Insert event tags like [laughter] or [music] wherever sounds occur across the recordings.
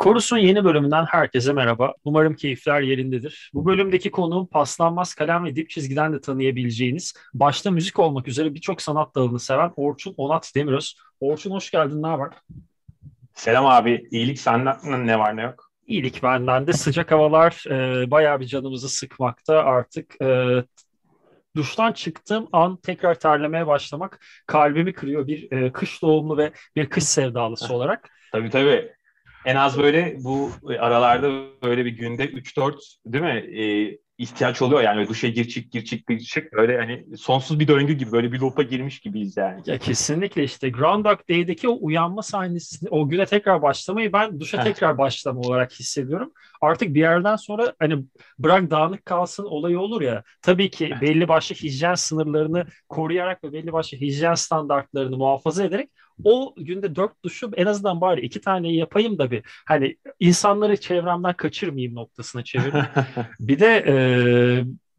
Korus'un yeni bölümünden herkese merhaba. Umarım keyifler yerindedir. Bu bölümdeki konuğum paslanmaz kalem ve dip çizgiden de tanıyabileceğiniz, başta müzik olmak üzere birçok sanat dalını seven Orçun Onat Demiröz. Orçun hoş geldin, ne haber? Selam abi, iyilik senden ne var ne yok? İyilik benden de. Sıcak havalar e, bayağı bir canımızı sıkmakta artık. E, duştan çıktığım an tekrar terlemeye başlamak kalbimi kırıyor bir e, kış doğumlu ve bir kış sevdalısı olarak. tabii tabii en az böyle bu aralarda böyle bir günde 3-4 değil mi e, ihtiyaç oluyor yani duşa gir çık gir çık gir çık böyle hani sonsuz bir döngü gibi böyle bir loop'a girmiş gibiyiz yani. Ya kesinlikle işte Groundhog Day'deki o uyanma sahnesini o güne tekrar başlamayı ben duşa tekrar başlama olarak hissediyorum. Artık bir yerden sonra hani bırak dağınık kalsın olayı olur ya tabii ki belli başlı hijyen sınırlarını koruyarak ve belli başlı hijyen standartlarını muhafaza ederek o günde dört duşu en azından bari iki tane yapayım da bir hani insanları çevremden kaçırmayayım noktasına çevireyim. [laughs] bir de e,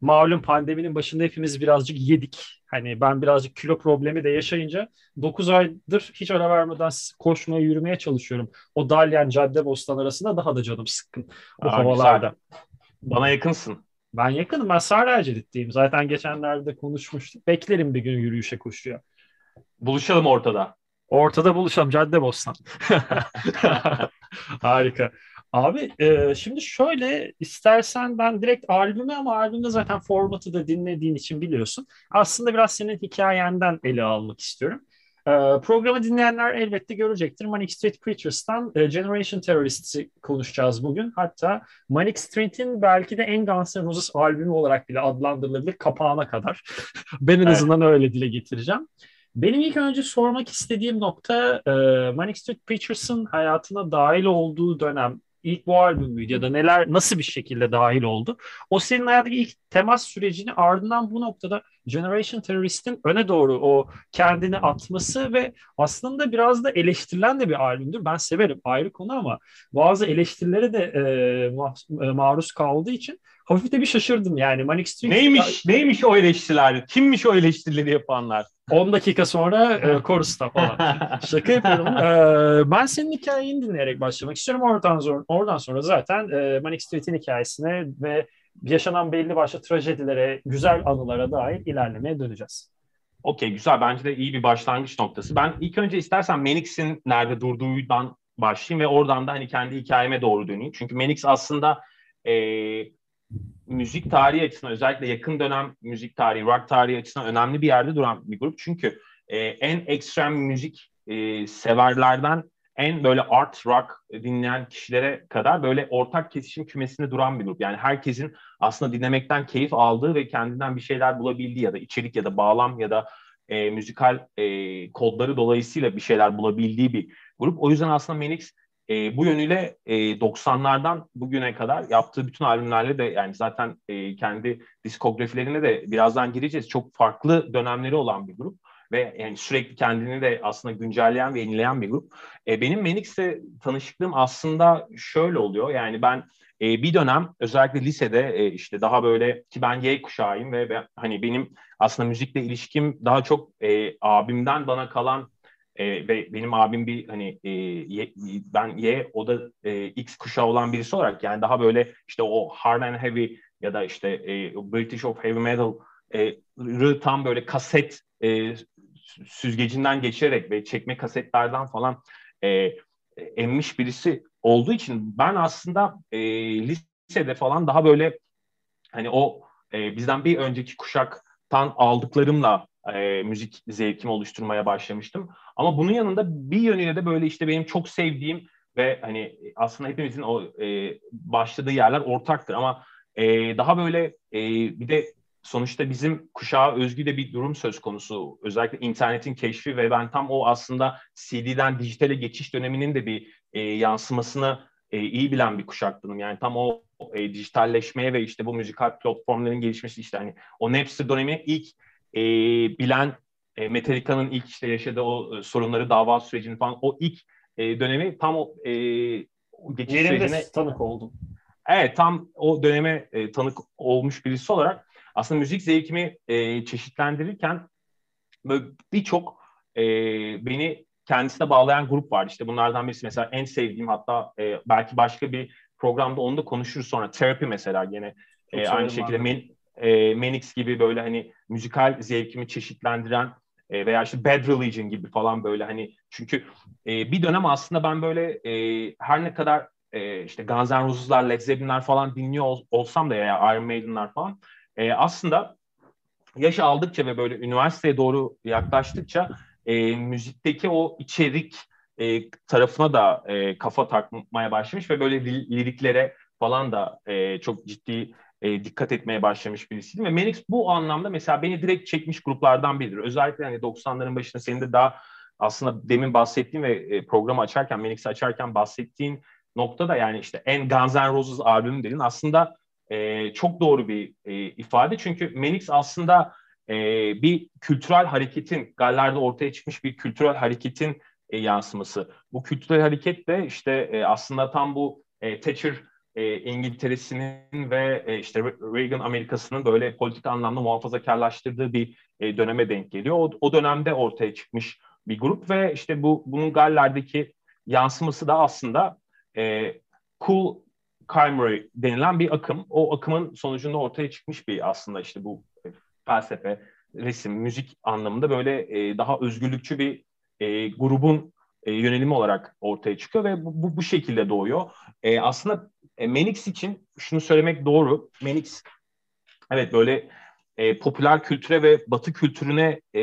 malum pandeminin başında hepimiz birazcık yedik. Hani ben birazcık kilo problemi de yaşayınca 9 aydır hiç ara vermeden koşmaya yürümeye çalışıyorum. O Dalyan Cadde Bostan arasında daha da canım sıkkın bu Aa, havalarda. Güzel. Bana yakınsın. Ben yakınım. Ben Sarıercilik'teyim. Zaten geçenlerde konuşmuştuk. Beklerim bir gün yürüyüşe koşuya. Buluşalım ortada. Ortada buluşalım Cadde Bostan. [laughs] Harika. Abi e, şimdi şöyle istersen ben direkt albümü ama albümde zaten formatı da dinlediğin için biliyorsun. Aslında biraz senin hikayenden ele almak istiyorum. E, programı dinleyenler elbette görecektir. Manic Street Preachers'tan e, Generation Terrorist'i konuşacağız bugün. Hatta Manic Street'in belki de en Guns N' Roses albümü olarak bile adlandırılabilir kapağına kadar. [laughs] ben en azından evet. öyle dile getireceğim. Benim ilk önce sormak istediğim nokta e, Manic Street Preachers'ın hayatına dahil olduğu dönem ilk bu albüm müydü ya da neler nasıl bir şekilde dahil oldu? O senin hayattaki ilk temas sürecini ardından bu noktada Generation Terrorist'in öne doğru o kendini atması ve aslında biraz da eleştirilen de bir albümdür. Ben severim ayrı konu ama bazı eleştirilere de e, ma- e, maruz kaldığı için hafif de bir şaşırdım yani. Manic Street neymiş, neymiş o eleştiriler? Kimmiş o eleştirileri yapanlar? 10 dakika sonra e, korusta falan. [laughs] Şaka yapıyorum. E, ben senin hikayeni dinleyerek başlamak istiyorum. Oradan sonra, oradan sonra zaten e, Manic Street'in hikayesine ve yaşanan belli başlı trajedilere, güzel anılara dair ilerlemeye döneceğiz. Okey güzel. Bence de iyi bir başlangıç noktası. Ben ilk önce istersen Manix'in nerede durduğundan başlayayım ve oradan da hani kendi hikayeme doğru döneyim. Çünkü Manix aslında e, müzik tarihi açısından özellikle yakın dönem müzik tarihi, rock tarihi açısından önemli bir yerde duran bir grup. Çünkü e, en ekstrem müzik e, severlerden en böyle art rock dinleyen kişilere kadar böyle ortak kesişim kümesinde duran bir grup. Yani herkesin aslında dinlemekten keyif aldığı ve kendinden bir şeyler bulabildiği ya da içerik ya da bağlam ya da e, müzikal e, kodları dolayısıyla bir şeyler bulabildiği bir grup. O yüzden aslında Menix e, bu yönüyle e, 90'lardan bugüne kadar yaptığı bütün albümlerle de yani zaten e, kendi diskografilerine de birazdan gireceğiz. Çok farklı dönemleri olan bir grup ve yani sürekli kendini de aslında güncelleyen ve yenileyen bir grup. E, benim Menix'le tanışıklığım aslında şöyle oluyor. Yani ben e, bir dönem özellikle lisede e, işte daha böyle ki ben Y kuşağıyım ve ben, hani benim aslında müzikle ilişkim daha çok e, abimden bana kalan e, benim abim bir hani e, y, ben Y o da e, X kuşağı olan birisi olarak yani daha böyle işte o hard and heavy ya da işte e, British of heavy metal e, tam böyle kaset e, süzgecinden geçirerek ve çekme kasetlerden falan e, emmiş birisi olduğu için ben aslında e, lisede falan daha böyle hani o e, bizden bir önceki kuşaktan aldıklarımla e, müzik zevkimi oluşturmaya başlamıştım. Ama bunun yanında bir yönüyle de böyle işte benim çok sevdiğim ve hani aslında hepimizin o e, başladığı yerler ortaktır ama e, daha böyle e, bir de sonuçta bizim kuşağa özgü de bir durum söz konusu. Özellikle internetin keşfi ve ben tam o aslında CD'den dijitale geçiş döneminin de bir e, yansımasını e, iyi bilen bir kuşaktım. Yani tam o e, dijitalleşmeye ve işte bu müzikal platformların gelişmesi işte hani o Napster dönemi ilk e, bilen e, Metallica'nın ilk işte yaşadığı o e, sorunları, dava sürecini falan o ilk e, dönemi tam o, e, geçiş Yerinde sürecine tanık oldum. Evet tam o döneme e, tanık olmuş birisi olarak aslında müzik zevkimi e, çeşitlendirirken böyle birçok e, beni kendisine bağlayan grup var. İşte bunlardan birisi mesela en sevdiğim hatta e, belki başka bir programda onu da konuşuruz sonra. Therapy mesela gene e, aynı şekilde Men, e, Menix gibi böyle hani müzikal zevkimi çeşitlendiren e, veya işte Bad Religion gibi falan böyle hani. Çünkü e, bir dönem aslında ben böyle e, her ne kadar e, işte Guns N' Roses'lar, Led Zeppelin'ler falan dinliyor ol, olsam da ya Iron Maiden'lar falan e, aslında yaş aldıkça ve böyle üniversiteye doğru yaklaştıkça e, müzikteki o içerik e, tarafına da e, kafa takmaya başlamış ve böyle liriklere falan da e, çok ciddi e, dikkat etmeye başlamış birisiydim. Ve Menix bu anlamda mesela beni direkt çekmiş gruplardan biridir. Özellikle hani 90'ların başında senin de daha aslında demin bahsettiğim ve e, programı açarken, Menix'i açarken bahsettiğin noktada yani işte en Guns N' Roses albümü dedin aslında e, çok doğru bir e, ifade. Çünkü Menix aslında e, bir kültürel hareketin, Galler'de ortaya çıkmış bir kültürel hareketin e, yansıması. Bu kültürel hareket de işte e, aslında tam bu e, Thatcher e, İngiltere'sinin ve e, işte Reagan Amerika'sının böyle politik anlamda muhafazakarlaştırdığı bir e, döneme denk geliyor. O, o dönemde ortaya çıkmış bir grup ve işte bu bunun Galler'deki yansıması da aslında e, cool Calmary denilen bir akım. O akımın sonucunda ortaya çıkmış bir aslında işte bu e, felsefe, resim, müzik anlamında böyle e, daha özgürlükçü bir e, grubun e, yönelimi olarak ortaya çıkıyor ve bu, bu, bu şekilde doğuyor. E, aslında e, Menix için şunu söylemek doğru. Menix evet böyle e, popüler kültüre ve batı kültürüne e,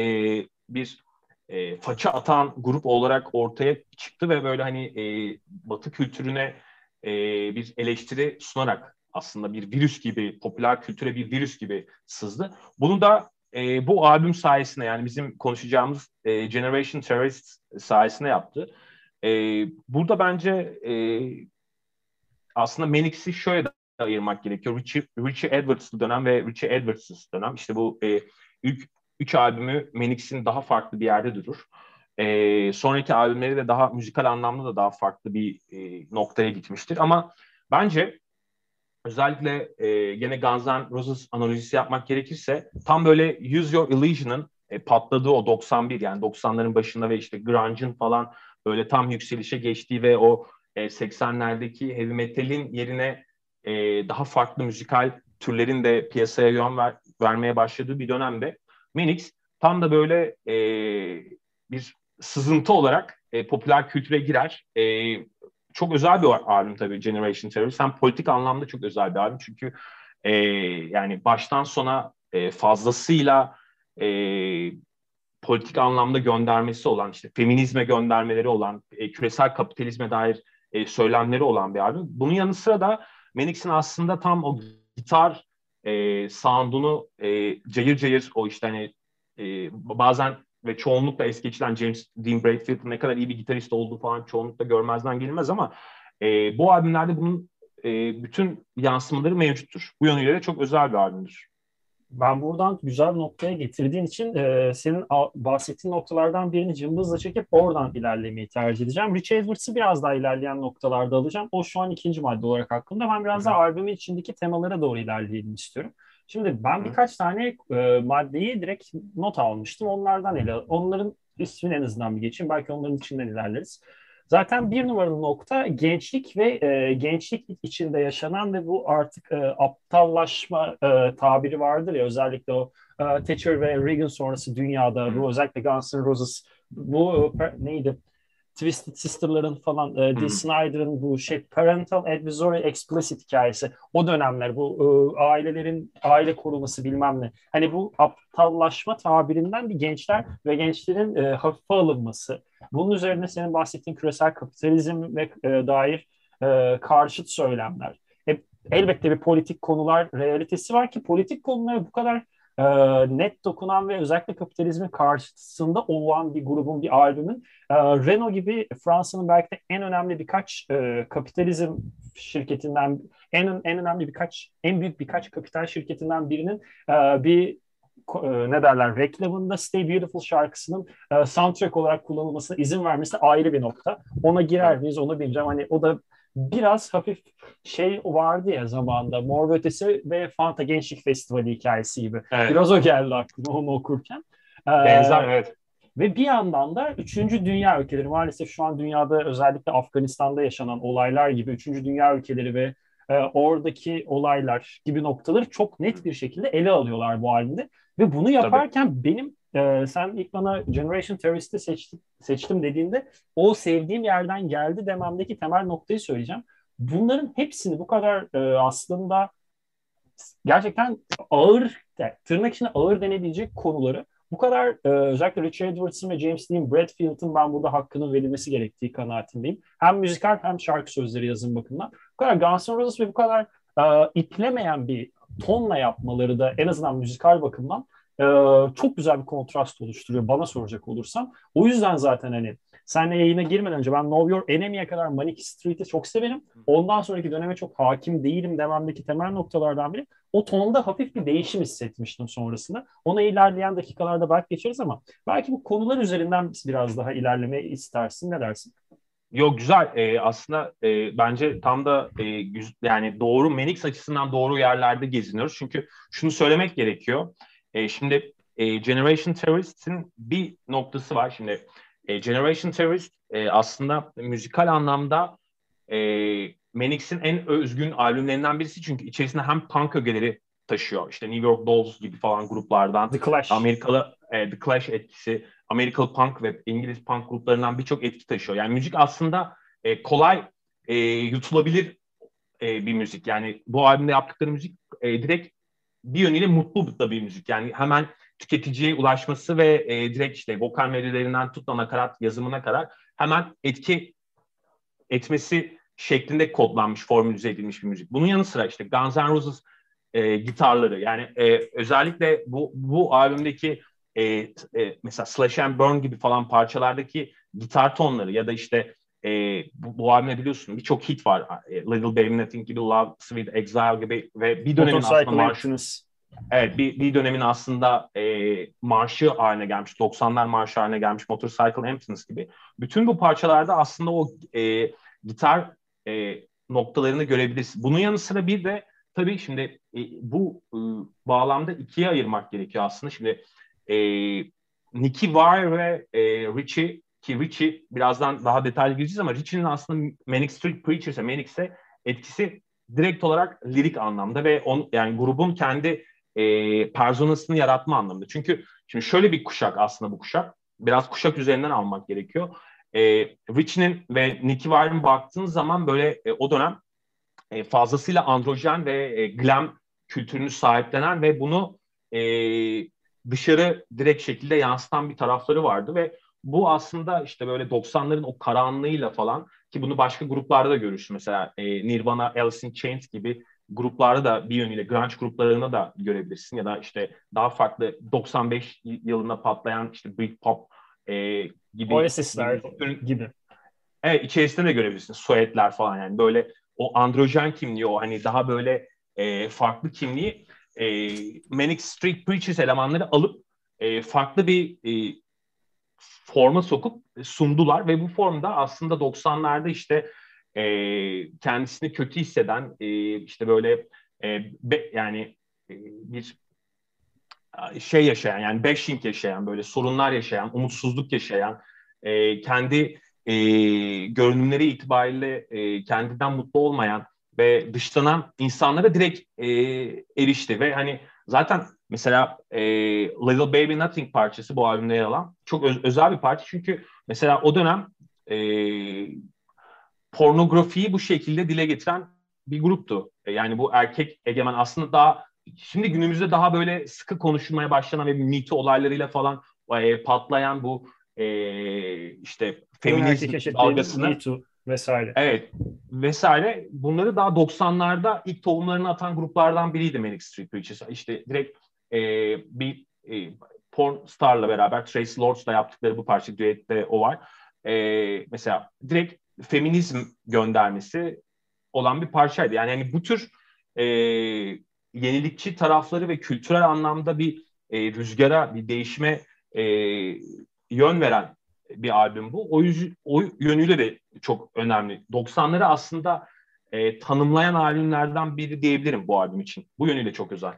bir e, faça atan grup olarak ortaya çıktı ve böyle hani e, batı kültürüne e, bir eleştiri sunarak aslında bir virüs gibi, popüler kültüre bir virüs gibi sızdı. Bunu da e, bu albüm sayesinde yani bizim konuşacağımız e, Generation Terrorist sayesinde yaptı. E, burada bence e, aslında Menix'i şöyle ayırmak gerekiyor. Richie, Richie Edwards'lı dönem ve Richie Edwards'lı dönem. İşte bu e, ilk üç albümü Menix'in daha farklı bir yerde durur. E, sonraki albümleri de daha müzikal anlamda da daha farklı bir e, noktaya gitmiştir. Ama bence özellikle e, gene Guns N' Roses analojisi yapmak gerekirse tam böyle Use Your Illusion'ın e, patladığı o 91 yani 90'ların başında ve işte grunge'ın falan böyle tam yükselişe geçtiği ve o e, 80'lerdeki heavy metal'in yerine e, daha farklı müzikal türlerin de piyasaya yön ver, vermeye başladığı bir dönemde Minix tam da böyle e, bir sızıntı olarak e, popüler kültüre girer. E, çok özel bir albüm tabii Generation Terrorist. Hem politik anlamda çok özel bir albüm çünkü e, yani baştan sona e, fazlasıyla e, politik anlamda göndermesi olan işte feminizme göndermeleri olan e, küresel kapitalizme dair e, söylemleri olan bir albüm. Bunun yanı sıra da Menix'in aslında tam o gitar e, sound'unu e, cayır cayır o işte hani e, bazen ve çoğunlukla es geçilen James Dean Bradfield'ın ne kadar iyi bir gitarist olduğu falan çoğunlukla görmezden gelinmez ama e, bu albümlerde bunun e, bütün yansımaları mevcuttur. Bu yönüyle de çok özel bir albümdür. Ben buradan güzel noktaya getirdiğin için e, senin bahsettiğin noktalardan birini cımbızla çekip oradan ilerlemeyi tercih edeceğim. Rich Edwards'ı biraz daha ilerleyen noktalarda alacağım. O şu an ikinci madde olarak aklımda. Ben biraz daha albümün içindeki temalara doğru ilerleyelim istiyorum. Şimdi ben birkaç tane e, maddeyi direkt not almıştım. Onlardan ele onların ismini en azından bir geçeyim. Belki onların içinden ilerleriz. Zaten bir numaralı nokta gençlik ve e, gençlik içinde yaşanan ve bu artık e, aptallaşma e, tabiri vardır ya özellikle o e, Thatcher ve Reagan sonrası dünyada bu özellikle Guns N' Roses bu e, neydi Twisted Sister'ların falan e, Dee Snyder'ın bu şey Parental Advisory Explicit hikayesi. O dönemler bu e, ailelerin aile koruması bilmem ne. Hani bu aptallaşma tabirinden bir gençler ve gençlerin e, hafife alınması. Bunun üzerine senin bahsettiğin küresel kapitalizm ve e, dair e, karşıt söylemler. Hep elbette bir politik konular realitesi var ki politik konulara bu kadar e, net dokunan ve özellikle kapitalizmin karşısında olan bir grubun, bir albümün e, Renault gibi Fransa'nın belki de en önemli birkaç e, kapitalizm şirketinden en en önemli birkaç en büyük birkaç kapital şirketinden birinin e, bir e, ne derler reklamında Stay Beautiful şarkısının e, soundtrack olarak kullanılmasına izin vermesi ayrı bir nokta. Ona girer miyiz onu bileceğim. Hani o da biraz hafif şey vardı ya zamanda Mor ve Ötesi ve Fanta Gençlik Festivali hikayesi gibi. Evet. Biraz o geldi aklıma onu okurken. Benzer ee, evet. Ve bir yandan da üçüncü dünya ülkeleri maalesef şu an dünyada özellikle Afganistan'da yaşanan olaylar gibi üçüncü dünya ülkeleri ve e, oradaki olaylar gibi noktaları çok net bir şekilde ele alıyorlar bu halinde. Ve bunu yaparken Tabii. benim e, sen ilk bana Generation Terrorist'i seçtim, seçtim dediğinde o sevdiğim yerden geldi dememdeki temel noktayı söyleyeceğim. Bunların hepsini bu kadar e, aslında gerçekten ağır, tırnak içinde ağır denebilecek konuları bu kadar e, özellikle Richard Edwards'ın ve James Dean Bradfield'ın ben burada hakkının verilmesi gerektiği kanaatindeyim. Hem müzikal hem şarkı sözleri yazım bakımından. Bu kadar Guns N' Roses ve bu kadar e, iplemeyen bir tonla yapmaları da en azından müzikal bakımdan e, çok güzel bir kontrast oluşturuyor bana soracak olursam. O yüzden zaten hani Senle yayına girmeden önce ben Know Your Enemy'ye kadar Manic Street'i çok severim. Ondan sonraki döneme çok hakim değilim dememdeki temel noktalardan biri. O tonda hafif bir değişim hissetmiştim sonrasında. Ona ilerleyen dakikalarda belki geçeriz ama belki bu konular üzerinden biraz daha ilerleme istersin. Ne dersin? Yok güzel. Ee, aslında e, bence tam da e, yani doğru Menix açısından doğru yerlerde geziniyoruz. Çünkü şunu söylemek gerekiyor. E, şimdi e, Generation Terrorist'in bir noktası var. Şimdi e, Generation Terrorist e, aslında müzikal anlamda e, Manix'in en özgün albümlerinden birisi çünkü içerisinde hem punk ögeleri taşıyor. İşte New York Dolls gibi falan gruplardan. The Clash. Amerikalı e, The Clash etkisi, Amerikalı punk ve İngiliz punk gruplarından birçok etki taşıyor. Yani müzik aslında e, kolay e, yutulabilir e, bir müzik. Yani bu albümde yaptıkları müzik e, direkt bir yönüyle mutlu da bir müzik. Yani hemen tüketiciye ulaşması ve e, direkt işte vokal melodilerinden tut nakarat yazımına kadar hemen etki etmesi şeklinde kodlanmış, formülize edilmiş bir müzik. Bunun yanı sıra işte Guns N' Roses e, gitarları yani e, özellikle bu bu albümdeki e, e, mesela Slash and Burn gibi falan parçalardaki gitar tonları ya da işte e, bu, bu albümde biliyorsun birçok hit var. E, Little Baby Nothing gibi, Love, Sweet Exile gibi ve bir dönemin aslında marşınız Evet bir, bir dönemin aslında e, marşı haline gelmiş, 90'lar marşı haline gelmiş Motorcycle Emptiness gibi. Bütün bu parçalarda aslında o e, gitar e, noktalarını görebilirsin. Bunun yanı sıra bir de tabii şimdi e, bu e, bağlamda ikiye ayırmak gerekiyor aslında. Şimdi e, Nicky Wire ve e, Richie ki Richie birazdan daha detaylı gireceğiz ama Richie'nin aslında Manic Street Preachers'e, Manic'se etkisi direkt olarak lirik anlamda ve on, yani grubun kendi e, personasını yaratma anlamında. Çünkü şimdi şöyle bir kuşak aslında bu kuşak. Biraz kuşak üzerinden almak gerekiyor. E, Rich'nin ve Nicky Wire'ın baktığın zaman böyle e, o dönem e, fazlasıyla androjen ve e, glam kültürünü sahiplenen ve bunu e, dışarı direkt şekilde yansıtan bir tarafları vardı ve bu aslında işte böyle 90'ların o karanlığıyla falan ki bunu başka gruplarda da görürsün. Mesela e, Nirvana, Alice in Chains gibi gruplarda da bir yönüyle grunge gruplarına da görebilirsin ya da işte daha farklı 95 yılında patlayan işte Britpop e, gibi Oasis'ler gibi. Evet içerisinde de görebilirsin. Suetler falan yani böyle o androjen kimliği o hani daha böyle e, farklı kimliği e, Manic Street Preachers elemanları alıp e, farklı bir e, forma sokup sundular ve bu formda aslında 90'larda işte e, kendisini kötü hisseden e, işte böyle e, be, yani e, bir şey yaşayan yani bashing yaşayan böyle sorunlar yaşayan umutsuzluk yaşayan e, kendi e, görünümleri itibariyle e, kendinden mutlu olmayan ve dışlanan insanlara direkt e, erişti. Ve hani zaten mesela e, Little Baby Nothing parçası bu albümde yer alan çok öz, özel bir parça çünkü mesela o dönem e, pornografiyi bu şekilde dile getiren bir gruptu. E, yani bu erkek egemen aslında daha şimdi günümüzde daha böyle sıkı konuşulmaya başlanan ve mito olaylarıyla falan e, patlayan bu e, işte feminizm dalgasını vesaire. Evet vesaire bunları daha 90'larda ilk tohumlarını atan gruplardan biriydi Manic Street Preachers. İşte direkt e, bir e, porn starla beraber Tracy Lords'la yaptıkları bu parça düette o var. E, mesela direkt feminizm göndermesi olan bir parçaydı. Yani hani bu tür e, yenilikçi tarafları ve kültürel anlamda bir e, rüzgara, bir değişime e, yön veren bir albüm bu. O, yüz, o yönüyle de çok önemli. 90'ları aslında e, tanımlayan albümlerden biri diyebilirim bu albüm için. Bu yönüyle çok özel.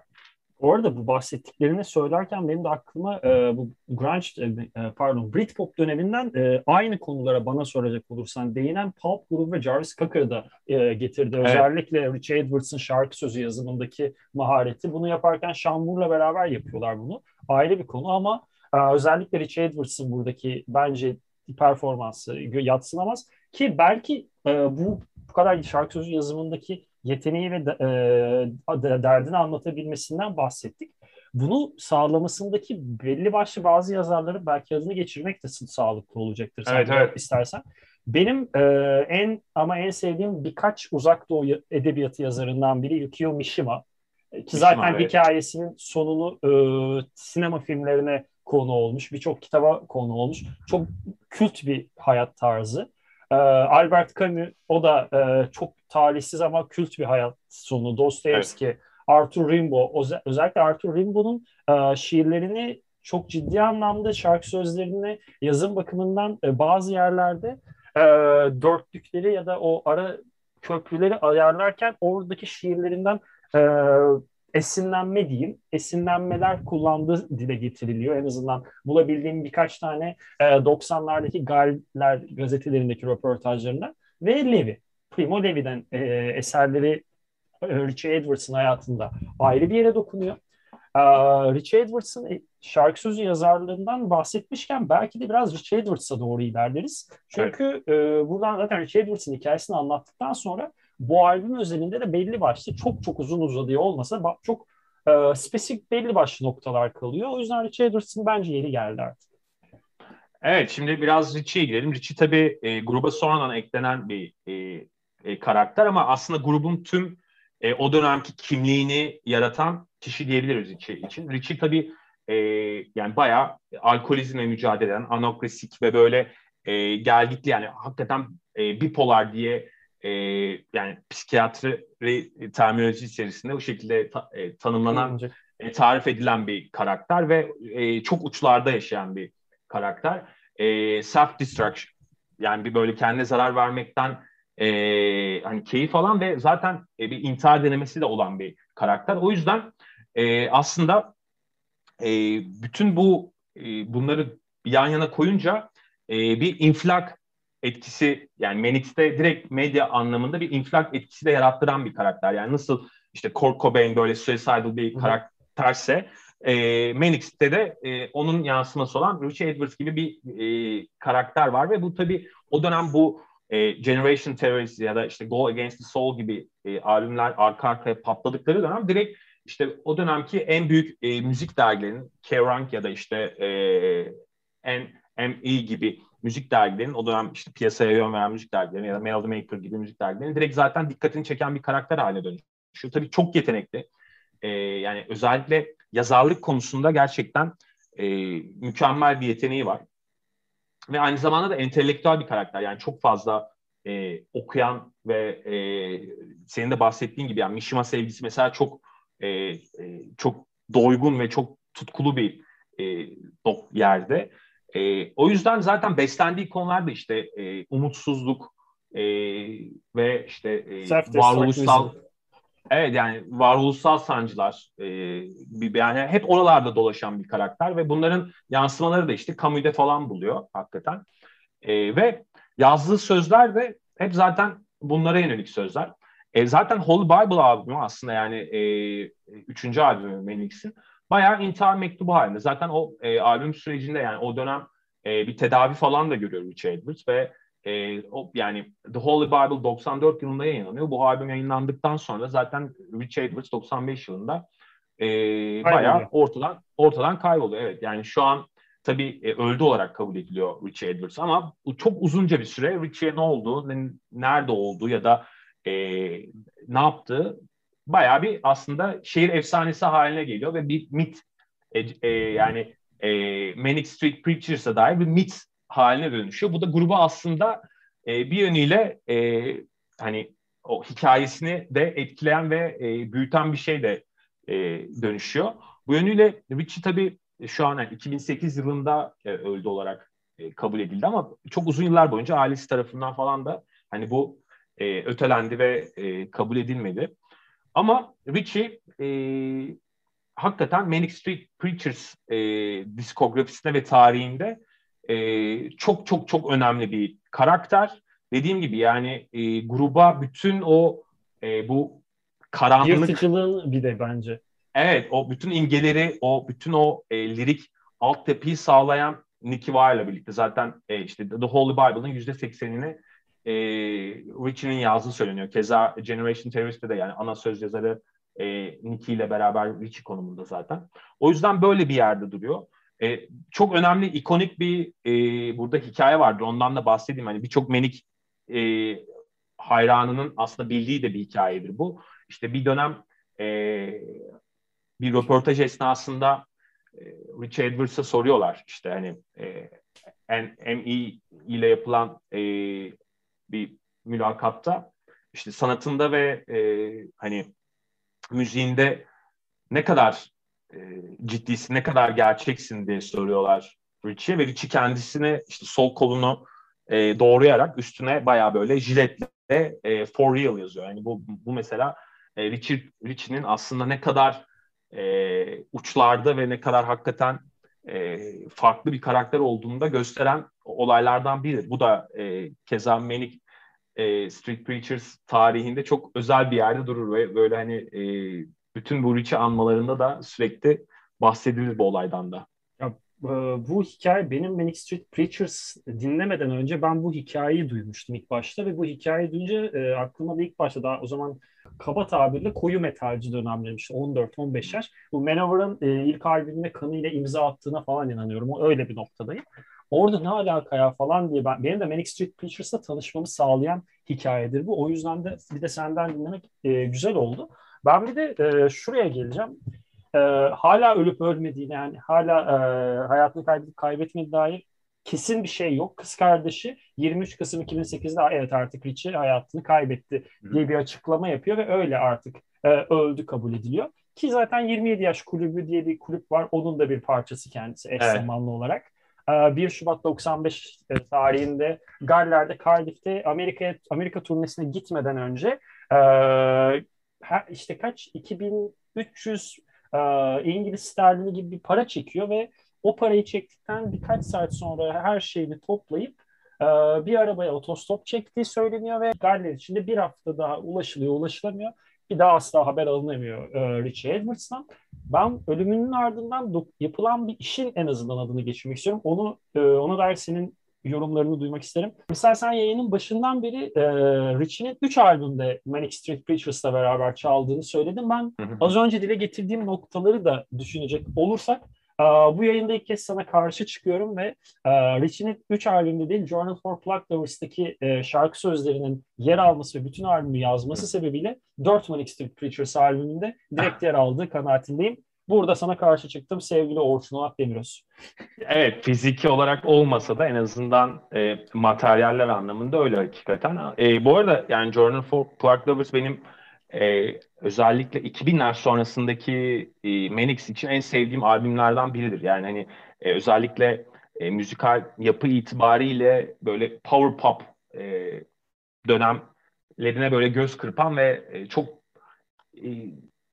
Orada bu bahsettiklerini söylerken benim de aklıma e, bu grunge e, e, pardon Britpop döneminden e, aynı konulara bana soracak olursan değinen Pulp grubu ve Jarvis Cocker'ı da e, getirdi. Evet. Özellikle Rich Edwards'ın şarkı sözü yazımındaki mahareti. Bunu yaparken Moore'la beraber yapıyorlar bunu. Ayrı bir konu ama e, özellikle Rich Edwards'ın buradaki bence performansı yatsınamaz ki belki e, bu bu kadar şarkı sözü yazımındaki yeteneği ve de, e, derdini anlatabilmesinden bahsettik. Bunu sağlamasındaki belli başlı bazı yazarların belki adını geçirmek de sağlıklı olacaktır. Evet, evet. istersen. Benim e, en ama en sevdiğim birkaç uzak doğu edebiyatı yazarından biri Yukio Mishima. Ki zaten Mishima, hikayesinin sonunu e, sinema filmlerine konu olmuş. Birçok kitaba konu olmuş. Çok kült bir hayat tarzı. E, Albert Camus o da e, çok talihsiz ama kült bir hayat sonu. Dostoyevski, evet. Arthur Rimbaud, özellikle Arthur Rimbaud'un e, şiirlerini çok ciddi anlamda şarkı sözlerini yazım bakımından e, bazı yerlerde e, dörtlükleri ya da o ara köprüleri ayarlarken oradaki şiirlerinden e, esinlenme diyeyim. Esinlenmeler kullandığı dile getiriliyor. En azından bulabildiğim birkaç tane e, 90'lardaki Galler gazetelerindeki röportajlarında ve Levi. Primo Levi'den e, eserleri e, Richie Edwards'ın hayatında ayrı bir yere dokunuyor. E, Richie Edwards'ın e, şarkı sözü yazarlığından bahsetmişken belki de biraz Richie Edwards'a doğru ilerleriz. Çünkü evet. e, buradan zaten Richie Edwards'ın hikayesini anlattıktan sonra bu albüm özelinde de belli başlı çok çok uzun uzadığı olmasa çok e, spesifik belli başlı noktalar kalıyor. O yüzden Richie Edwards'ın bence yeri geldi artık. Evet şimdi biraz Richie'ye girelim. Richie tabii e, gruba sonradan eklenen bir e, e, karakter ama aslında grubun tüm e, o dönemki kimliğini yaratan kişi diyebiliriz Richie için. Richie tabii e, yani bayağı alkolizmle mücadele eden, anokresik ve böyle e, gelgitli yani hakikaten e, bipolar diye e, yani psikiyatri terminoloji içerisinde bu şekilde ta, e, tanımlanan, e, tarif edilen bir karakter ve e, çok uçlarda yaşayan bir karakter. E, self-destruction yani bir böyle kendine zarar vermekten e, hani keyif alan ve zaten e, bir intihar denemesi de olan bir karakter. O yüzden e, aslında e, bütün bu e, bunları yan yana koyunca e, bir inflak etkisi yani Manix'te direkt medya anlamında bir inflak etkisi de yarattıran bir karakter. Yani nasıl işte Kurt Cobain böyle suicidal bir karakterse e, Manix'te de e, onun yansıması olan Richie Edwards gibi bir e, karakter var ve bu tabii o dönem bu e, Generation Terrorist ya da işte Go Against the Soul gibi e, albümler arka arkaya patladıkları dönem direkt işte o dönemki en büyük e, müzik dergilerinin Kerrang ya da işte e, NME gibi müzik dergilerinin o dönem işte piyasaya yön veren müzik dergilerinin ya da Melody Maker gibi müzik dergilerinin direkt zaten dikkatini çeken bir karakter haline dönüşüyor. Tabii çok yetenekli. E, yani özellikle yazarlık konusunda gerçekten e, mükemmel bir yeteneği var ve aynı zamanda da entelektüel bir karakter. Yani çok fazla e, okuyan ve e, senin de bahsettiğin gibi yani Mishima sevgisi mesela çok e, e, çok doygun ve çok tutkulu bir e, yerde. E, o yüzden zaten beslendiği konular da işte e, umutsuzluk e, ve işte e, varoluşsal Evet yani varoluşsal sancılar e, yani hep oralarda dolaşan bir karakter ve bunların yansımaları da işte Camus'de falan buluyor hakikaten. E, ve yazdığı sözler de hep zaten bunlara yönelik sözler. E, zaten Holy Bible albümü aslında yani e, üçüncü albümü Menix'in bayağı intihar mektubu halinde. Zaten o e, albüm sürecinde yani o dönem e, bir tedavi falan da görüyor Richard Edwards ve e, o, yani The Holy Bible 94 yılında yayınlanıyor. Bu albüm yayınlandıktan sonra zaten Richard Edwards 95 yılında e, bayağı ortadan ortadan kayboluyor. Evet yani şu an tabii e, öldü olarak kabul ediliyor Richie Edwards ama çok uzunca bir süre Richie'ye ne oldu, nerede olduğu ya da e, ne yaptığı bayağı bir aslında şehir efsanesi haline geliyor ve bir mit e, e, yani e, Manic Street Preachers'a dair bir mit haline dönüşüyor. Bu da grubu aslında e, bir yönüyle e, hani o hikayesini de etkileyen ve e, büyüten bir şey de e, dönüşüyor. Bu yönüyle Richie tabii şu an yani 2008 yılında e, öldü olarak e, kabul edildi ama çok uzun yıllar boyunca ailesi tarafından falan da hani bu e, ötelendi ve e, kabul edilmedi. Ama Richie e, hakikaten Manic Street Preachers e, diskografisinde ve tarihinde e, çok çok çok önemli bir karakter. Dediğim gibi yani e, gruba bütün o e, bu karanlık... Yırtıcılığın bir de bence. Evet o bütün imgeleri, o bütün o e, lirik altyapıyı sağlayan Nicky Wire'la birlikte zaten e, işte The Holy Bible'ın yüzde seksenini e, Richie'nin yazdığı söyleniyor. Keza Generation Terrorist'te de yani ana söz yazarı e, Nicky ile beraber Richie konumunda zaten. O yüzden böyle bir yerde duruyor. E, çok önemli, ikonik bir e, burada hikaye vardı. Ondan da bahsedeyim. Hani birçok menik e, hayranının aslında bildiği de bir hikayedir bu. İşte bir dönem e, bir röportaj esnasında e, Rich Edwards'a soruyorlar işte hani e, ME ile yapılan e, bir mülakatta işte sanatında ve e, hani müziğinde ne kadar e, ciddisin, ne kadar gerçeksin diye soruyorlar Richie ve Richie kendisine işte sol kolunu e, doğrayarak üstüne baya böyle jiletle e, for real yazıyor. Yani bu, bu mesela e, Richie, Richie'nin aslında ne kadar e, uçlarda ve ne kadar hakikaten e, farklı bir karakter olduğunu da gösteren olaylardan biri. Bu da e, keza Manic e, Street Preachers tarihinde çok özel bir yerde durur ve böyle hani e, bütün bu Richie anmalarında da sürekli bahsedilir bu olaydan da. Ya, e, bu hikaye benim Manic Street Preachers dinlemeden önce ben bu hikayeyi duymuştum ilk başta ve bu hikayeyi duyunca e, aklıma da ilk başta daha o zaman kaba tabirle koyu metalci dönemlerim işte 14-15 yaş. Bu Manowar'ın e, ilk albümüne kanıyla imza attığına falan inanıyorum. Öyle bir noktadayım. Orada ne alaka ya falan diye ben benim de Manic Street Preachers'la tanışmamı sağlayan hikayedir bu. O yüzden de bir de senden dinlemek e, güzel oldu. Ben bir de e, şuraya geleceğim. E, hala ölüp ölmediğine yani hala e, hayatını kaybedip kaybetmediğine dair kesin bir şey yok. Kız kardeşi 23 Kasım 2008'de evet artık Richie hayatını kaybetti diye bir açıklama yapıyor ve öyle artık e, öldü kabul ediliyor. Ki zaten 27 yaş kulübü diye bir kulüp var. Onun da bir parçası kendisi eş evet. zamanlı olarak. 1 Şubat 95 e, tarihinde Galler'de Cardiff'te Amerika Amerika turnesine gitmeden önce e, işte kaç 2300 e, İngiliz sterlini gibi bir para çekiyor ve o parayı çektikten birkaç saat sonra her şeyini toplayıp bir arabaya otostop çektiği söyleniyor ve Galler içinde bir hafta daha ulaşılıyor, ulaşılamıyor. Bir daha asla haber alınamıyor e, Richie Edwards'tan. Ben ölümünün ardından yapılan bir işin en azından adını geçirmek istiyorum. Onu e, ona dair senin yorumlarını duymak isterim. Mesela sen yayının başından beri e, Richie'nin 3 albümde Manic Street Preachers'la beraber çaldığını söyledim. Ben az önce dile getirdiğim noktaları da düşünecek olursak bu yayında ilk kez sana karşı çıkıyorum ve Richie'nin 3 albümde değil Journal for Plug Lovers'taki e, şarkı sözlerinin yer alması ve bütün albümü yazması sebebiyle 4 Manic Street Preachers albümünde direkt yer aldığı kanaatindeyim. Burada sana karşı çıktım sevgili Orçun Onat Demiröz. Evet fiziki olarak olmasa da en azından e, materyaller anlamında öyle hakikaten. E, bu arada yani Journal for Plug Lovers benim e, özellikle 2000'ler sonrasındaki e, Manix için en sevdiğim albümlerden biridir. Yani hani e, özellikle e, müzikal yapı itibariyle böyle power pop e, dönemlerine böyle göz kırpan ve e, çok e,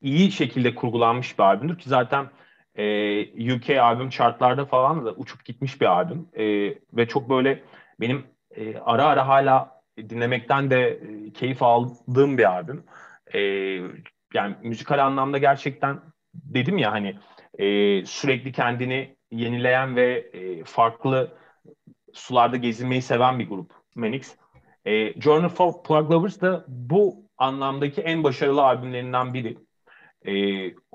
iyi şekilde kurgulanmış bir albümdür ki zaten e, UK albüm chartlarda falan da uçup gitmiş bir albüm e, ve çok böyle benim e, ara ara hala dinlemekten de e, keyif aldığım bir albüm yani müzikal anlamda gerçekten dedim ya hani e, sürekli kendini yenileyen ve e, farklı sularda gezinmeyi seven bir grup Manix. E, Journal for Plug Lovers da bu anlamdaki en başarılı albümlerinden biri. E,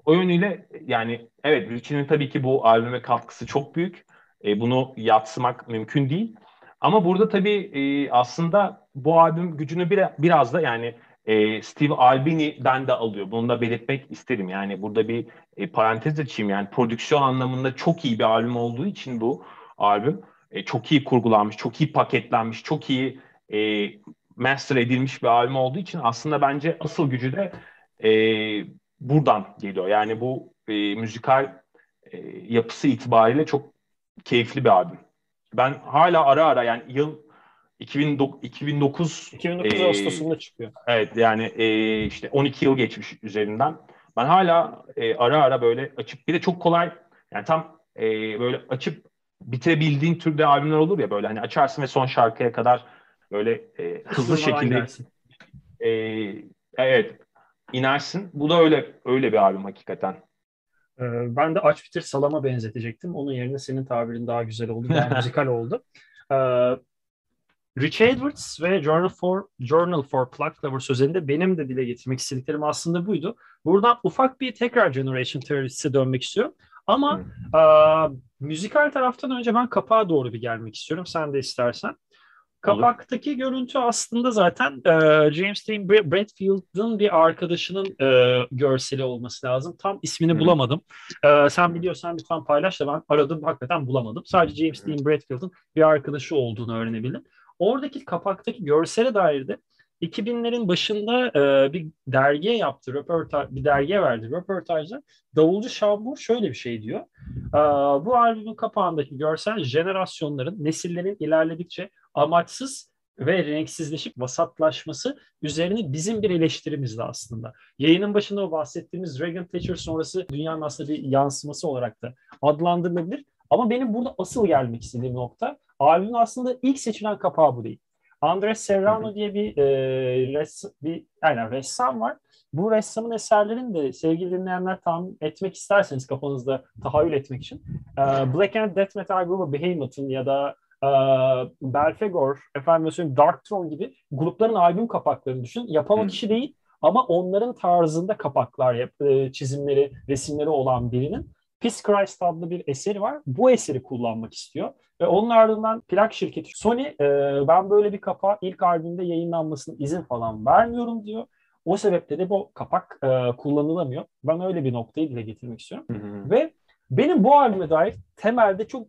o yönüyle yani evet Richie'nin tabii ki bu albüme katkısı çok büyük. E, bunu yatsımak mümkün değil. Ama burada tabii e, aslında bu albüm gücünü bir, biraz da yani e, Steve Albini'den de alıyor. Bunu da belirtmek isterim. Yani burada bir e, parantez açayım. Yani prodüksiyon anlamında çok iyi bir albüm olduğu için bu albüm e, çok iyi kurgulanmış, çok iyi paketlenmiş, çok iyi e, master edilmiş bir albüm olduğu için aslında bence asıl gücü de e, buradan geliyor. Yani bu e, müzikal e, yapısı itibariyle çok keyifli bir albüm. Ben hala ara ara yani yıl 2009 2009 2009 e, Ağustos'unda çıkıyor. Evet yani e, işte 12 yıl geçmiş üzerinden. Ben hala e, ara ara böyle açıp bir de çok kolay yani tam e, böyle açıp bitirebildiğin türde albümler olur ya böyle hani açarsın ve son şarkıya kadar böyle e, hızlı şekilde e, evet inersin. Bu da öyle öyle bir albüm hakikaten. Ben de aç bitir salama benzetecektim. Onun yerine senin tabirin daha güzel oldu, daha [laughs] müzikal oldu. Rich Edwards ve Journal for Journal for Pluck Lovers özelinde benim de dile getirmek istediklerim aslında buydu. Buradan ufak bir tekrar Generation Theory'si dönmek istiyorum. Ama hmm. a, müzikal taraftan önce ben kapağa doğru bir gelmek istiyorum. Sen de istersen. Kapaktaki Olur. görüntü aslında zaten e, James Dean Bradfield'ın bir arkadaşının e, görseli olması lazım. Tam ismini bulamadım. E, sen biliyorsan lütfen paylaş da ben aradım hakikaten bulamadım. Sadece James Dean Bradfield'ın bir arkadaşı olduğunu öğrenebildim. Oradaki kapaktaki görsele dair de 2000'lerin başında e, bir dergiye yaptı, röportaj, bir dergiye verdi röportajda. Davulcu Şambur şöyle bir şey diyor. E, bu albümün kapağındaki görsel jenerasyonların, nesillerin ilerledikçe amaçsız ve renksizleşip vasatlaşması üzerine bizim bir eleştirimizdi aslında. Yayının başında o bahsettiğimiz Reagan Thatcher sonrası dünyanın aslında bir yansıması olarak da adlandırılabilir. Ama benim burada asıl gelmek istediğim nokta albümün aslında ilk seçilen kapağı bu değil. Andres Serrano diye bir, e, res, bir aynen, ressam var. Bu ressamın eserlerini de sevgili dinleyenler tahmin etmek isterseniz kafanızda tahayyül etmek için e, Black and Death Metal grubu Behemoth'ın ya da e, Belfegor, efendim söyleyeyim Darkthrone gibi grupların albüm kapaklarını düşün. Yapan kişi değil ama onların tarzında kapaklar, e, çizimleri, resimleri olan birinin Peace Christ adlı bir eseri var. Bu eseri kullanmak istiyor. Ve onun ardından plak şirketi Sony e, ben böyle bir kapağı ilk albümde yayınlanmasına izin falan vermiyorum diyor. O sebeple de bu kapak e, kullanılamıyor. Ben öyle bir noktayı dile getirmek istiyorum. Hı hı. Ve benim bu albüme dair temelde çok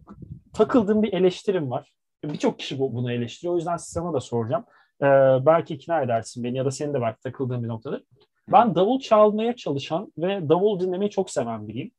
takıldığım bir eleştirim var. Birçok kişi bu, bunu eleştiriyor. O yüzden sana da soracağım. Ee, belki ikna edersin beni ya da senin de belki takıldığın bir noktadır. Ben davul çalmaya çalışan ve davul dinlemeyi çok seven biriyim.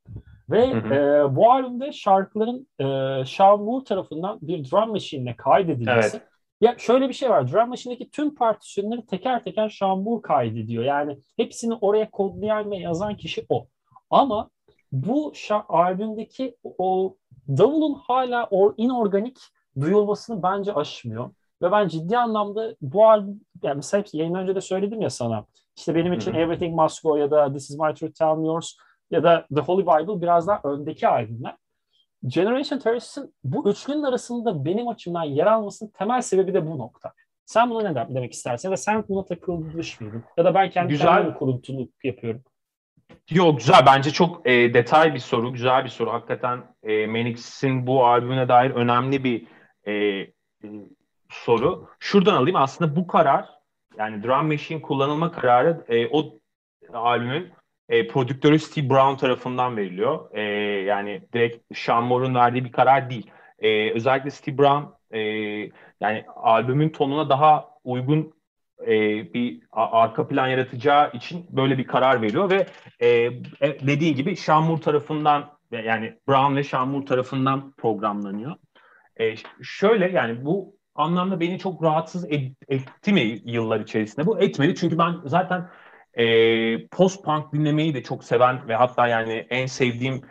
Ve hı hı. E, bu albümde şarkıların e, Sean Moore tarafından bir drum machine'le kaydedilmesi. Evet. Ya şöyle bir şey var. Drum machine'deki tüm partisyonları teker teker Sean Moore kaydediyor. Yani hepsini oraya kodlayan ve yazan kişi o. Ama bu albümdeki o davulun hala or, inorganik duyulmasını bence aşmıyor. Ve ben ciddi anlamda bu albüm, yani mesela yayın önce de söyledim ya sana. İşte benim için Hı-hı. Everything Must Go ya da This Is My Truth Tell Me Yours ya da The Holy Bible biraz daha öndeki albümler. Generation Terrorist'in bu üçlünün arasında benim açımdan yer almasının temel sebebi de bu nokta. Sen buna ne demek istersin? Ya da sen buna takılmış mıydın? Ya da ben kendi güzel kuruntuluk yapıyorum. Yok güzel. Bence çok e, detay bir soru. Güzel bir soru. Hakikaten e, Manix'in bu albümüne dair önemli bir e, e, soru. Şuradan alayım. Aslında bu karar yani drum machine kullanılma kararı e, o albümün e, prodüktörü Steve Brown tarafından veriliyor. E, yani direkt Sean Moore'un verdiği bir karar değil. E, özellikle Steve Brown e, yani albümün tonuna daha uygun e, bir arka plan yaratacağı için böyle bir karar veriyor ve e, e dediğin gibi Sean Moore tarafından yani Brown ve Sean Moore tarafından programlanıyor. E, şöyle yani bu anlamda beni çok rahatsız et, etti mi yıllar içerisinde? Bu etmedi çünkü ben zaten e, post-punk dinlemeyi de çok seven ve hatta yani en sevdiğim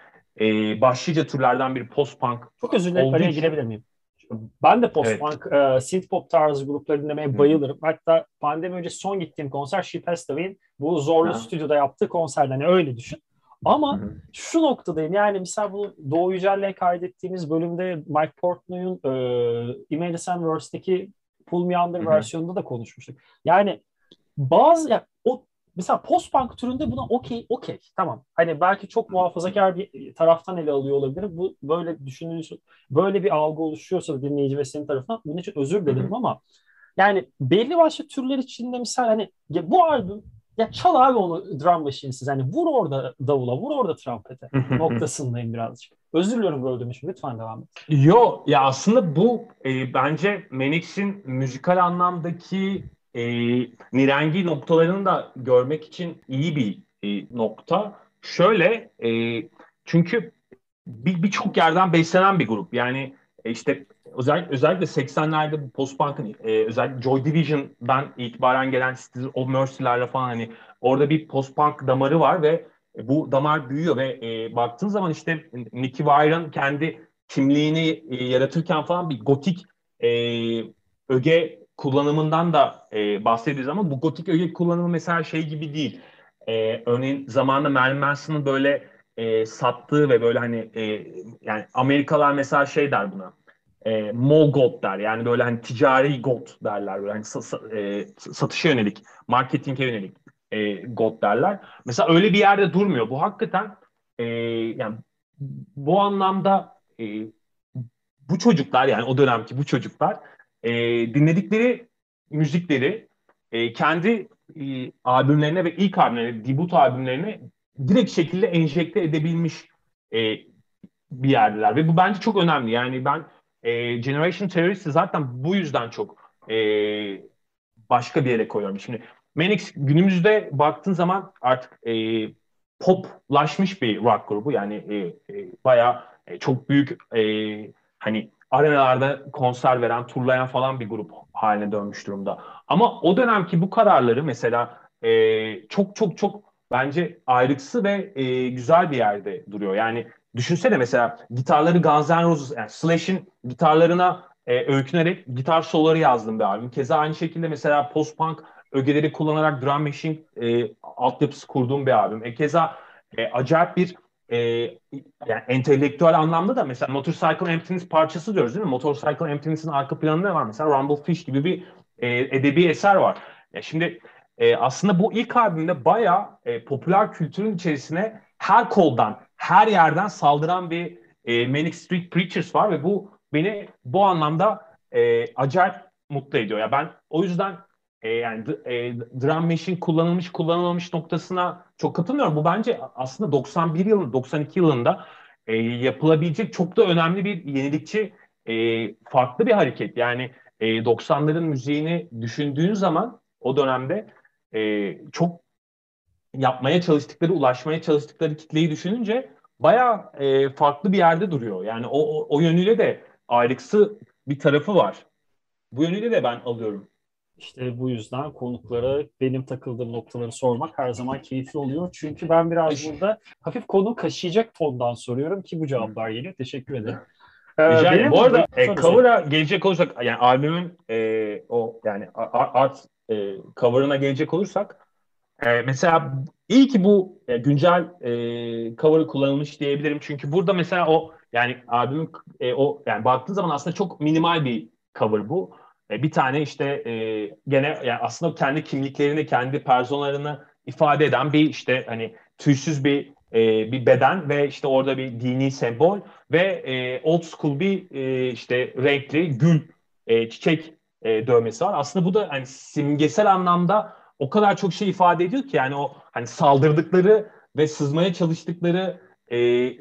e, başlıca türlerden biri post-punk. Çok özür dilerim araya girebilir miyim? Ben de post-punk, evet. e, synth-pop tarzı grupları dinlemeye Hı. bayılırım. Hatta pandemi önce son gittiğim konser She Passed Away'in bu Zorlu ha. stüdyoda yaptığı konserden yani öyle düşün. Ama Hı-hı. şu noktadayım yani mesela bu Doğu Yücel'le kaydettiğimiz bölümde Mike Portnoy'un e, Images and Words'teki Pull Me Under Hı-hı. versiyonunda da konuşmuştuk. Yani bazı ya, mesela post-punk türünde buna okey okey tamam. Hani belki çok muhafazakar bir taraftan ele alıyor olabilir. Bu böyle düşünülüyorsa böyle bir algı oluşuyorsa dinleyici ve senin tarafından bunun için özür dilerim ama yani belli başlı türler içinde misal hani ya bu albüm ya çal abi onu drum machine'siz. Hani vur orada davula, vur orada trompete noktasındayım birazcık. Özür diliyorum böldüğüm için. Lütfen devam et. Yo ya aslında bu e, bence Menix'in müzikal anlamdaki e, nirengi noktalarını da görmek için iyi bir e, nokta. Şöyle e, çünkü birçok bir yerden beslenen bir grup. Yani e, işte özellikle, özellikle 80'lerde bu post-punk'ın e, özellikle Joy Division'dan itibaren gelen Cities of Mercy'lerle falan hani orada bir post-punk damarı var ve bu damar büyüyor ve e, baktığın zaman işte Nicky Wire'ın kendi kimliğini e, yaratırken falan bir gotik e, öge kullanımından da e, bahsediyoruz ama bu gotik öge kullanımı mesela şey gibi değil. E, örneğin zamanında Marilyn Manson'ın böyle e, sattığı ve böyle hani e, yani Amerikalılar mesela şey der buna e, mall der yani böyle hani ticari gold derler böyle hani sa, e, satışa yönelik marketinge yönelik e, gold derler. Mesela öyle bir yerde durmuyor. Bu hakikaten e, yani bu anlamda e, bu çocuklar yani o dönemki bu çocuklar e, dinledikleri müzikleri e, kendi e, albümlerine ve ilk albümlerine, debut albümlerine direkt şekilde enjekte edebilmiş e, bir yerdeler. Ve bu bence çok önemli. Yani ben e, Generation Terrorist'i zaten bu yüzden çok e, başka bir yere koyuyorum. Şimdi Manix günümüzde baktığın zaman artık e, poplaşmış bir rock grubu. Yani e, e, bayağı e, çok büyük e, hani arenalarda konser veren, turlayan falan bir grup haline dönmüş durumda. Ama o dönemki bu kararları mesela e, çok çok çok bence ayrıksı ve e, güzel bir yerde duruyor. Yani düşünsene mesela gitarları Guns N' Roses, yani Slash'in gitarlarına e, öykünerek gitar soloları yazdım bir albüm. Keza aynı şekilde mesela post-punk ögeleri kullanarak drum machine e, altyapısı kurduğum bir albüm. E, keza e, acayip bir e, yani entelektüel anlamda da mesela Motorcycle Emptiness parçası diyoruz değil mi? Motorcycle Emptiness'in arka planında var mesela Rumble Fish gibi bir e, edebi eser var. Ya şimdi e, aslında bu ilk albümde bayağı e, popüler kültürün içerisine her koldan, her yerden saldıran bir e, Manic Street Preachers var ve bu beni bu anlamda e, acayip mutlu ediyor. Ya ben o yüzden e, yani e, drum machine kullanılmış kullanılmamış noktasına çok katılmıyorum. Bu bence aslında 91 yılında 92 yılında e, yapılabilecek çok da önemli bir yenilikçi e, farklı bir hareket. Yani e, 90'ların müziğini düşündüğün zaman o dönemde e, çok yapmaya çalıştıkları, ulaşmaya çalıştıkları kitleyi düşününce baya e, farklı bir yerde duruyor. Yani o, o, o yönüyle de ayrıksı bir tarafı var. Bu yönüyle de ben alıyorum. İşte bu yüzden konuklara benim takıldığım noktaları sormak her zaman keyifli oluyor. Çünkü ben biraz burada hafif konu kaşıyacak tondan soruyorum ki bu cevaplar geliyor. Teşekkür ederim. Ee, benim bu arada e, cover'a gelecek olursak yani albümün e, o yani art e, cover'ına gelecek olursak e, mesela iyi ki bu e, güncel e, cover'ı kullanılmış diyebilirim. Çünkü burada mesela o yani albümün e, o yani baktığın zaman aslında çok minimal bir cover bu. E, bir tane işte e, gene yani aslında kendi kimliklerini, kendi personalarını ifade eden bir işte hani tüysüz bir e, bir beden ve işte orada bir dini sembol ve old school bir işte renkli gül çiçek dövmesi var. Aslında bu da hani simgesel anlamda o kadar çok şey ifade ediyor ki yani o hani saldırdıkları ve sızmaya çalıştıkları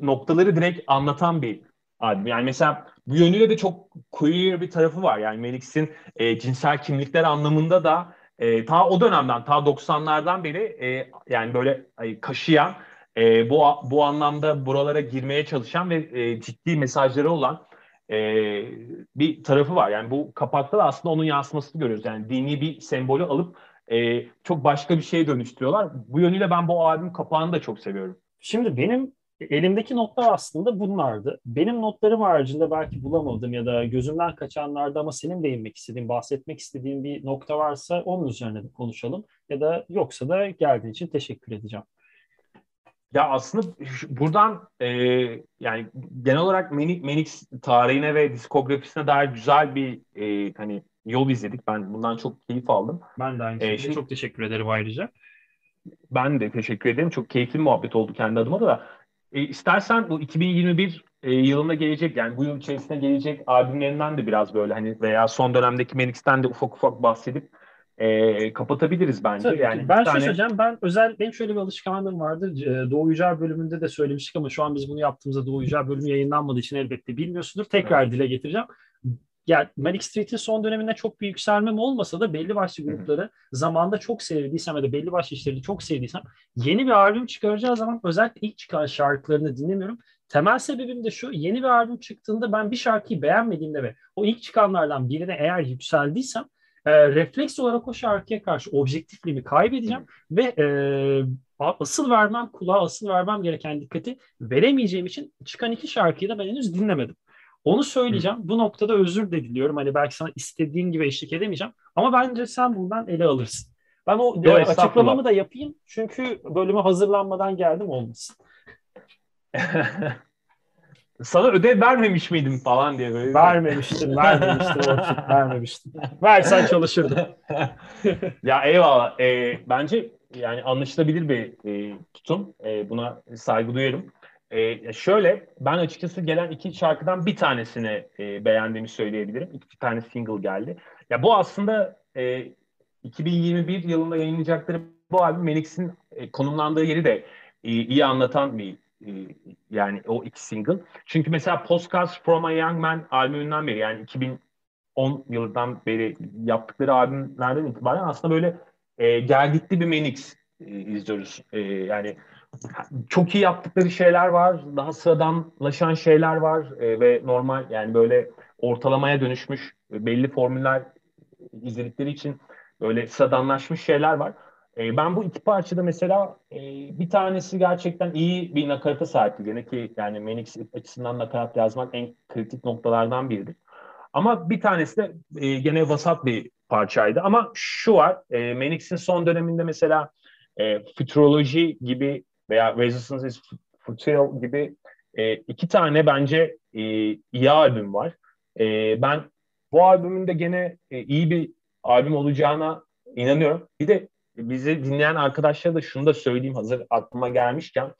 noktaları direkt anlatan bir albüm. Yani mesela bu yönüyle de çok queer bir tarafı var. Yani Melix'in e, cinsel kimlikler anlamında da e, ta o dönemden, ta 90'lardan beri e, yani böyle e, kaşıyan, e, bu bu anlamda buralara girmeye çalışan ve e, ciddi mesajları olan e, bir tarafı var. Yani bu kapakta da aslında onun yansımasını görüyoruz. Yani dini bir sembolü alıp e, çok başka bir şeye dönüştürüyorlar. Bu yönüyle ben bu albüm kapağını da çok seviyorum. Şimdi benim elimdeki notlar aslında bunlardı. Benim notlarım haricinde belki bulamadım ya da gözümden kaçanlarda ama senin değinmek istediğin, bahsetmek istediğin bir nokta varsa onun üzerine de konuşalım. Ya da yoksa da geldiğin için teşekkür edeceğim. Ya aslında buradan e, yani genel olarak Manix, Manix tarihine ve diskografisine dair güzel bir e, hani yol izledik. Ben bundan çok keyif aldım. Ben de aynı ee, şekilde. çok teşekkür ederim ayrıca. Ben de teşekkür ederim. Çok keyifli bir muhabbet oldu kendi adıma da. E, istersen bu 2021 e, yılına gelecek yani bu yıl içerisinde gelecek albümlerinden de biraz böyle hani veya son dönemdeki Manix'ten de ufak ufak bahsedip e, kapatabiliriz bence. Tabii yani ben tane... söyleyeceğim. Ben özel benim şöyle bir alışkanlığım vardı. Doğu Yücel bölümünde de söylemiştik ama şu an biz bunu yaptığımızda Doğu Yücel bölümü yayınlanmadığı için elbette bilmiyorsundur. Tekrar evet. dile getireceğim yani Manic Street'in son döneminde çok bir yükselmem olmasa da belli başlı grupları zamanda çok sevdiysem ya da belli başlı işleri çok sevdiysem yeni bir albüm çıkaracağı zaman özellikle ilk çıkan şarkılarını dinlemiyorum. Temel sebebim de şu yeni bir albüm çıktığında ben bir şarkıyı beğenmediğimde ve o ilk çıkanlardan birine eğer yükseldiysem e, refleks olarak o şarkıya karşı objektifliğimi kaybedeceğim ve e, asıl vermem kulağa asıl vermem gereken dikkati veremeyeceğim için çıkan iki şarkıyı da ben henüz dinlemedim. Onu söyleyeceğim. Hı. Bu noktada özür de diliyorum. Hani belki sana istediğin gibi eşlik edemeyeceğim. Ama bence sen bundan ele alırsın. Ben o Yo, açıklamamı da yapayım. Çünkü bölüme hazırlanmadan geldim olmasın. [laughs] Sana ödev vermemiş miydim falan diye böyle. Vermemiştin, [laughs] vermemiştin Orçun, vermemiştin. Versen çalışırdım. [laughs] ya eyvallah. E, bence yani anlaşılabilir bir e, tutum. E, buna saygı duyarım. E, şöyle, ben açıkçası gelen iki şarkıdan bir tanesini e, beğendiğimi söyleyebilirim. İki tane single geldi. Ya bu aslında e, 2021 yılında yayınlayacakları bu albüm Menix'in e, konumlandığı yeri de e, iyi anlatan bir e, yani o iki single. Çünkü mesela Postcards from a Young Man albümünden beri yani 2010 yılından beri yaptıkları albümlerden itibaren aslında böyle e, gelgitli bir Menix e, izliyoruz. E, yani çok iyi yaptıkları şeyler var, daha sıradanlaşan şeyler var e, ve normal yani böyle ortalamaya dönüşmüş belli formüller izledikleri için böyle sıradanlaşmış şeyler var. E, ben bu iki parçada mesela e, bir tanesi gerçekten iyi bir nakarata sahipti. Gene ki yani Menix açısından nakarat yazmak en kritik noktalardan biridir. Ama bir tanesi de e, gene vasat bir parçaydı. Ama şu var, e, Menix'in son döneminde mesela e, Futurology gibi veya Resistance is Futile gibi e, iki tane bence e, iyi albüm var. E, ben bu albümün de gene e, iyi bir albüm olacağına inanıyorum. Bir de bizi dinleyen arkadaşlara da şunu da söyleyeyim hazır aklıma gelmişken.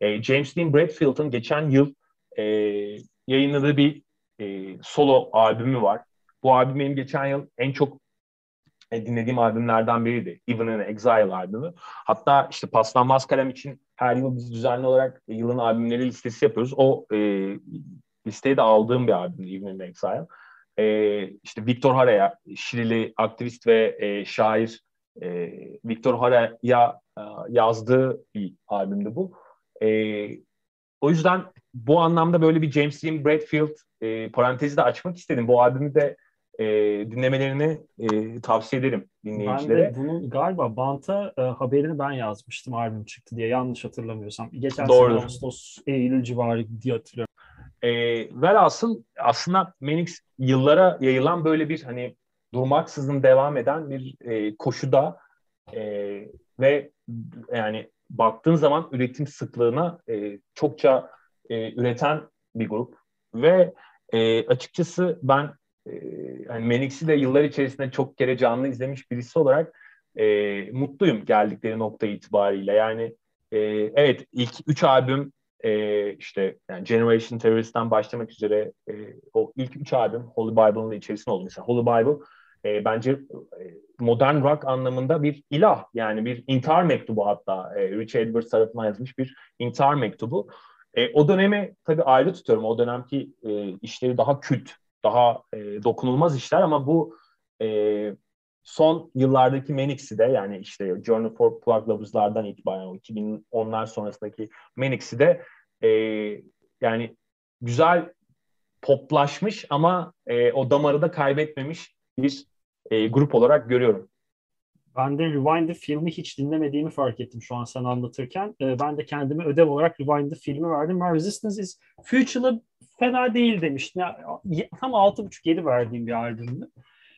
E, James Dean Bradfield'ın geçen yıl e, yayınladığı bir e, solo albümü var. Bu albüm benim geçen yıl en çok e, dinlediğim albümlerden biriydi. Even in Exile albümü. Hatta işte Paslanmaz Kalem için her yıl biz düzenli olarak yılın albümleri listesi yapıyoruz. O e, listeyi de aldığım bir albümdü Even in Exile. E, işte Victor Hara'ya, Şirili aktivist ve e, şair e, Victor Hara'ya e, yazdığı bir albümdü bu. E, o yüzden bu anlamda böyle bir James Dean Bradfield e, parantezi de açmak istedim. Bu albümü de e, dinlemelerini e, tavsiye ederim dinleyicilere. Ben de bunun galiba Bant'a e, haberini ben yazmıştım albüm çıktı diye yanlış hatırlamıyorsam. Geçen Doğru. sene Ağustos, Eylül civarı diye hatırlıyorum. E, velhasıl aslında Menix yıllara yayılan böyle bir hani durmaksızın devam eden bir e, koşuda e, ve yani baktığın zaman üretim sıklığına e, çokça e, üreten bir grup ve e, açıkçası ben yani Menix'i de yıllar içerisinde çok kere canlı izlemiş birisi olarak e, mutluyum geldikleri nokta itibariyle. Yani e, evet ilk üç albüm e, işte yani Generation Terrorist'ten başlamak üzere e, o ilk üç albüm Holy Bible'ın içerisinde oldu. Mesela Holy Bible e, bence e, modern rock anlamında bir ilah yani bir intihar mektubu hatta e, Rich Edwards tarafından yazılmış bir intihar mektubu. E, o dönemi tabii ayrı tutuyorum. O dönemki e, işleri daha kült, daha e, dokunulmaz işler ama bu e, son yıllardaki Menix'i de yani işte Journey for Plug Lovers'lardan itibaren o 2010'lar sonrasındaki Menix'i de e, yani güzel poplaşmış ama e, o damarı da kaybetmemiş bir e, grup olarak görüyorum. Ben de Rewind'ı filmi hiç dinlemediğimi fark ettim şu an sen anlatırken. E, ben de kendime ödev olarak Rewind'ı filmi verdim. Ben Resistance is Future'la fena değil demiştim. Yani, tam 6.5-7 verdiğim bir albümdü.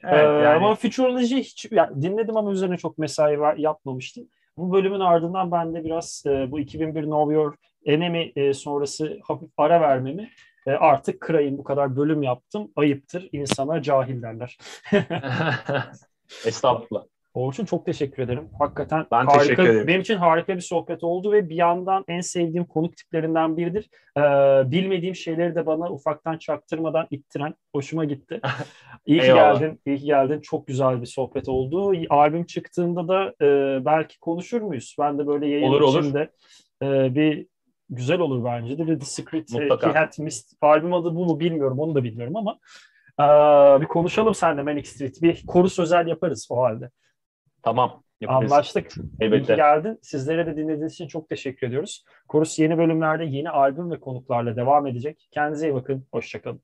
Evet, ee, yani... Ama Futurology hiç yani dinledim ama üzerine çok mesai var, yapmamıştım. Bu bölümün ardından ben de biraz e, bu 2001 Know Your Enemy e, sonrası hafif ara vermemi e, artık kırayım bu kadar bölüm yaptım ayıptır insana cahil derler. [laughs] [laughs] Estağfurullah. Orçun çok teşekkür ederim. Hakikaten ben harika, teşekkür ederim. benim için harika bir sohbet oldu ve bir yandan en sevdiğim konuk tiplerinden biridir. Ee, bilmediğim şeyleri de bana ufaktan çaktırmadan ittiren hoşuma gitti. [laughs] İyi ki geldin, iyi ki geldin. Çok güzel bir sohbet oldu. Albüm çıktığında da e, belki konuşur muyuz? Ben de böyle yayın olur, içinde olur. E, bir güzel olur bence de. The Secret e, Mutlaka. He Had Missed. Albüm adı bu mu bilmiyorum, onu da bilmiyorum ama e, bir konuşalım seninle Manic Street. Bir koru özel yaparız o halde. Tamam. Yaparız. Anlaştık. Elbette. İyi geldin. Sizlere de dinlediğiniz için çok teşekkür ediyoruz. Korus yeni bölümlerde yeni albüm ve konuklarla devam edecek. Kendinize iyi bakın. Hoşçakalın.